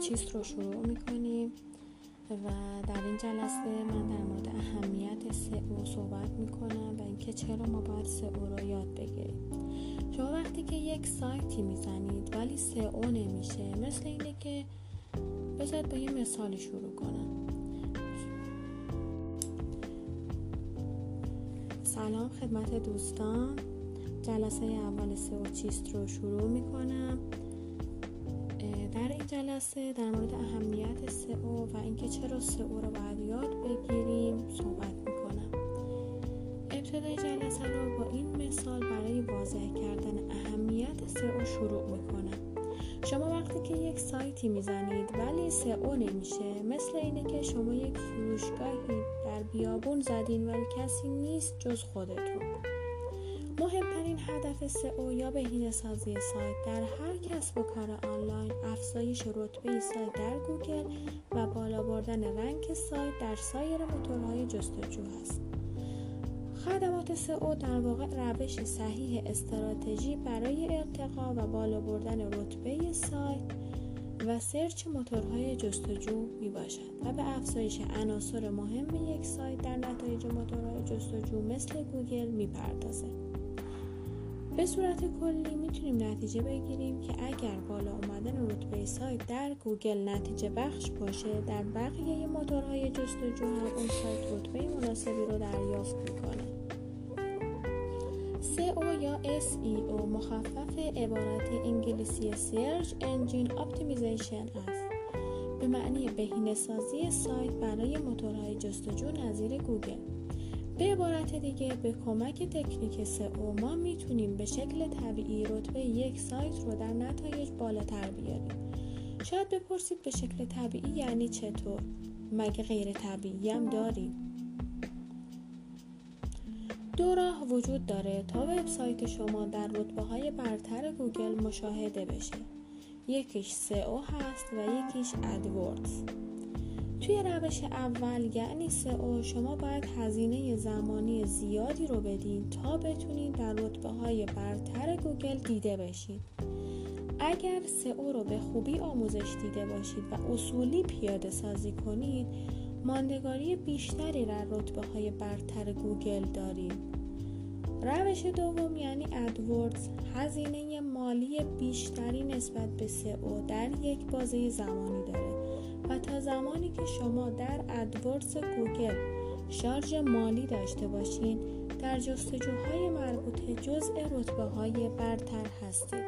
چیست رو شروع می‌کنیم و در این جلسه من در مورد اهمیت سئو صحبت می‌کنم و اینکه چرا ما باید سئو رو یاد بگیریم. شما وقتی که یک سایتی می‌زنید ولی سئو نمیشه مثل اینه که بذارید با یه مثال شروع کنم. سلام خدمت دوستان. جلسه اول سئو چیست رو شروع می‌کنم. جلسه در مورد اهمیت سئو و اینکه چرا سئو رو باید یاد بگیریم صحبت می‌کنم. ابتدای جلسه رو با این مثال برای واضح کردن اهمیت سئو شروع می‌کنم. شما وقتی که یک سایتی می‌زنید ولی سئو نمیشه مثل اینه که شما یک فروشگاهی در بیابون زدین ولی کسی نیست جز خودتون. هدف سئو یا بهینه سازی سایت در هر کسب و کار آنلاین افزایش رتبه سایت در گوگل و بالا بردن rank سایت در سایر موتورهای جستجو است. خدمات سئو در واقع روش صحیح استراتژی برای ارتقا و بالا بردن رتبه سایت و search موتورهای جستجو می باشد و به افزایش عناصر مهم یک سایت در نتایج موتورهای جستجو مثل گوگل می پردازد. به صورت کلی می‌تونیم نتیجه بگیریم که اگر بالا اومدن رتبه سایت در گوگل نتیجه بخش باشه در بقیه موتورهای جستجو هم اون سایت رتبه مناسبی رو دریافت می‌کنه. SEO یا SEO مخفف عبارت انگلیسی Search Engine Optimization است. به معنی بهینه سازی سایت برای موتورهای جستجو نظیر گوگل. به عبارت دیگه به کمک تکنیک سئو ما می‌تونیم به شکل طبیعی رتبه یک سایت رو در نتایج بالاتر بیاریم. شاید بپرسید به شکل طبیعی یعنی چطور؟ مگه غیر طبیعی هم داریم؟ دو راه وجود داره تا وبسایت شما در رتبه های برتر گوگل مشاهده بشه. یکیش سئو هست و یکیش AdWords توی روش اول یعنی سئو شما باید هزینه زمانی زیادی رو بدین تا بتونید در رتبه های برتر گوگل دیده بشید اگر سئو رو به خوبی آموزش دیده باشید و اصولی پیاده سازی کنید ماندگاری بیشتری در رتبه های برتر گوگل دارید روش دوم یعنی AdWords هزینه مالی بیشتری نسبت به سئو در یک بازه زمانی داره. و تا زمانی که شما در AdWords گوگل شارژ مالی داشته باشین در جستجوهای مربوطه جزء رتبه های برتر هستید.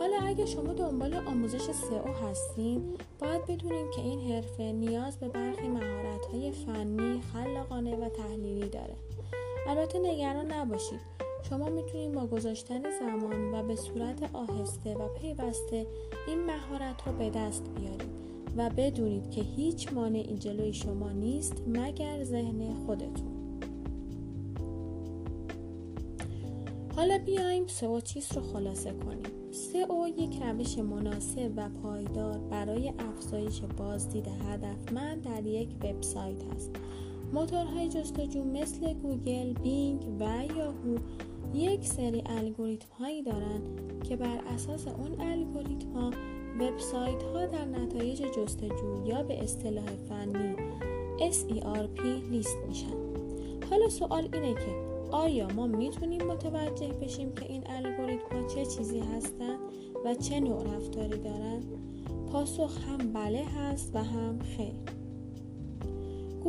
حالا اگه شما دنبال آموزش سئو هستین باید بدونیم که این حرفه نیاز به برخی مهارت های فنی خلاقانه و تحلیلی داره. البته نگران نباشید. شما می‌تونید با گذاشتن زمان و به صورت آهسته و پیوسته این مهارت رو به دست بیارید و بدونید که هیچ مانعی جلوی شما نیست مگر ذهن خودتون. حالا بیایم سئو چیز رو خلاصه کنیم. سئو یک روش مناسب و پایدار برای افزایش بازدید هدفمند در یک وبسایت است. موتورهای جستجو مثل گوگل، بینگ و یاهو یک سری الگوریتم هایی دارند که بر اساس اون الگوریتم ها وبسایت ها در نتایج جستجو یا به اصطلاح فنی SERP لیست میشن حالا سوال اینه که آیا ما می‌تونیم متوجه بشیم که این الگوریتم ها چه چیزی هستند و چه نوع رفتاری دارند؟ پاسخ هم بله هست و هم خیر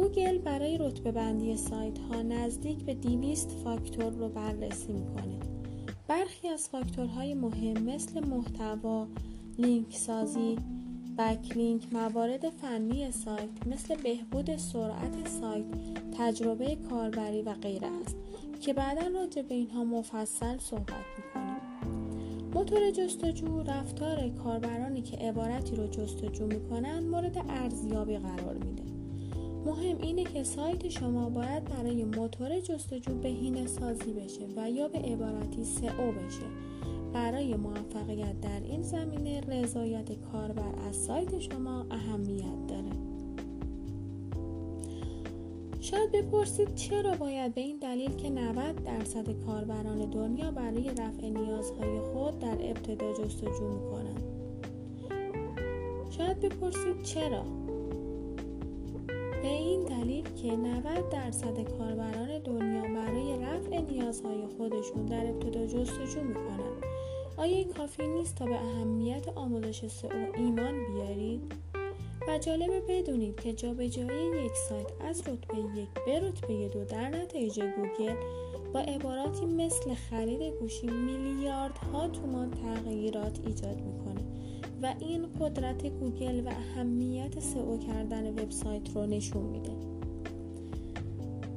گوگل برای رتبه بندی سایت ها نزدیک به 200 فاکتور رو بررسی می‌کنه. برخی از فاکتورهای مهم مثل محتوا، لینک سازی، بکلینک، موارد فنی سایت مثل بهبود سرعت سایت، تجربه کاربری و غیره است که بعدا راجع به اینها مفصل صحبت می‌کنیم. موتور جستجو رفتار کاربرانی که عبارتی رو جستجو می‌کنن مورد ارزیابی قرار میده. مهم اینه که سایت شما باید برای موتور جستجو بهینه سازی بشه و یا به عبارتی سئو بشه. برای موفقیت در این زمینه رضایت کاربر از سایت شما اهمیت داره. شاید بپرسید چرا باید به این دلیل که 90 درصد کاربران دنیا برای رفع نیازهای خود در ابتدا جستجو می‌کنند؟ شاید بپرسید چرا؟ به این دلیل که 90 درصد کاربران دنیا برای رفع نیازهای خودشون در ابتدا جستجو می‌کنن آیا کافی نیست تا به اهمیت آموزش سئو ایمان بیارید؟ و جالبه بدونید که جابجایی یک سایت از رتبه یک به رتبه دو در نتایج گوگل با عباراتی مثل خرید گوشی میلیاردها تومان تغییرات ایجاد می‌کنه. و این قدرت گوگل و اهمیت سئو کردن وبسایت رو نشون میده.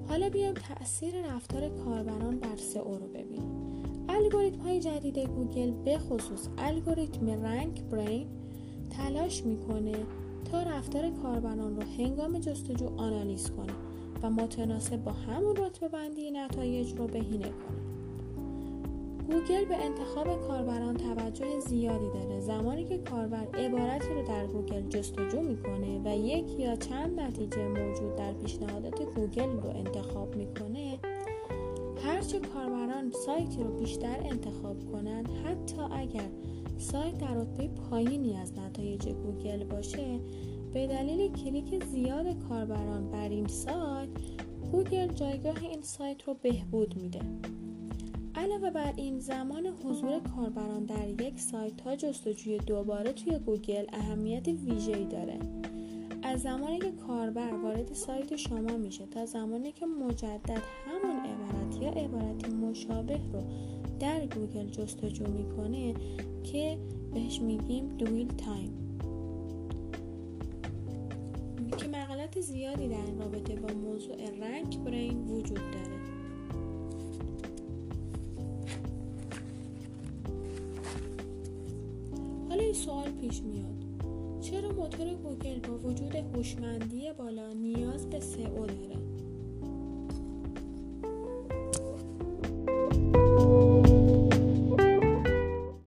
حالا بیایم تاثیر رفتار کاربران بر سئو رو ببینیم. الگوریتم های جدید گوگل به خصوص الگوریتم RankBrain تلاش می‌کنه تا رفتار کاربران رو هنگام جستجو آنالیز کنه و متناسب با همون رتبه بندی نتایج رو بهینه کنه. گوگل به انتخاب کاربران توجه زیادی داره. زمانی که کاربر عبارتی رو در گوگل جستجو می‌کنه و یک یا چند نتیجه موجود در پیشنهادات گوگل رو انتخاب می‌کنه هرچه کاربران سایتی رو بیشتر انتخاب کنند حتی اگر سایت در رتبه پایینی از نتایج گوگل باشه به دلیل کلیک زیاد کاربران بر این سایت گوگل جایگاه این سایت رو بهبود میده. علاوه بر این زمان حضور کاربران در یک سایت تا جستجوی دوباره توی گوگل اهمیت ویژه‌ای داره. از زمانی که کاربر وارد سایت شما میشه تا زمانی که مجدد همون عبارت یا عبارتی مشابه رو در گوگل جستجو می‌کنه که بهش میگیم dwell time. که مقالات زیادی در رابطه با موضوع RankBrain وجود داره. حالا این سوال پیش میاد. چرا موتور گوگل با وجود هوشمندی بالا نیاز به سئو داره؟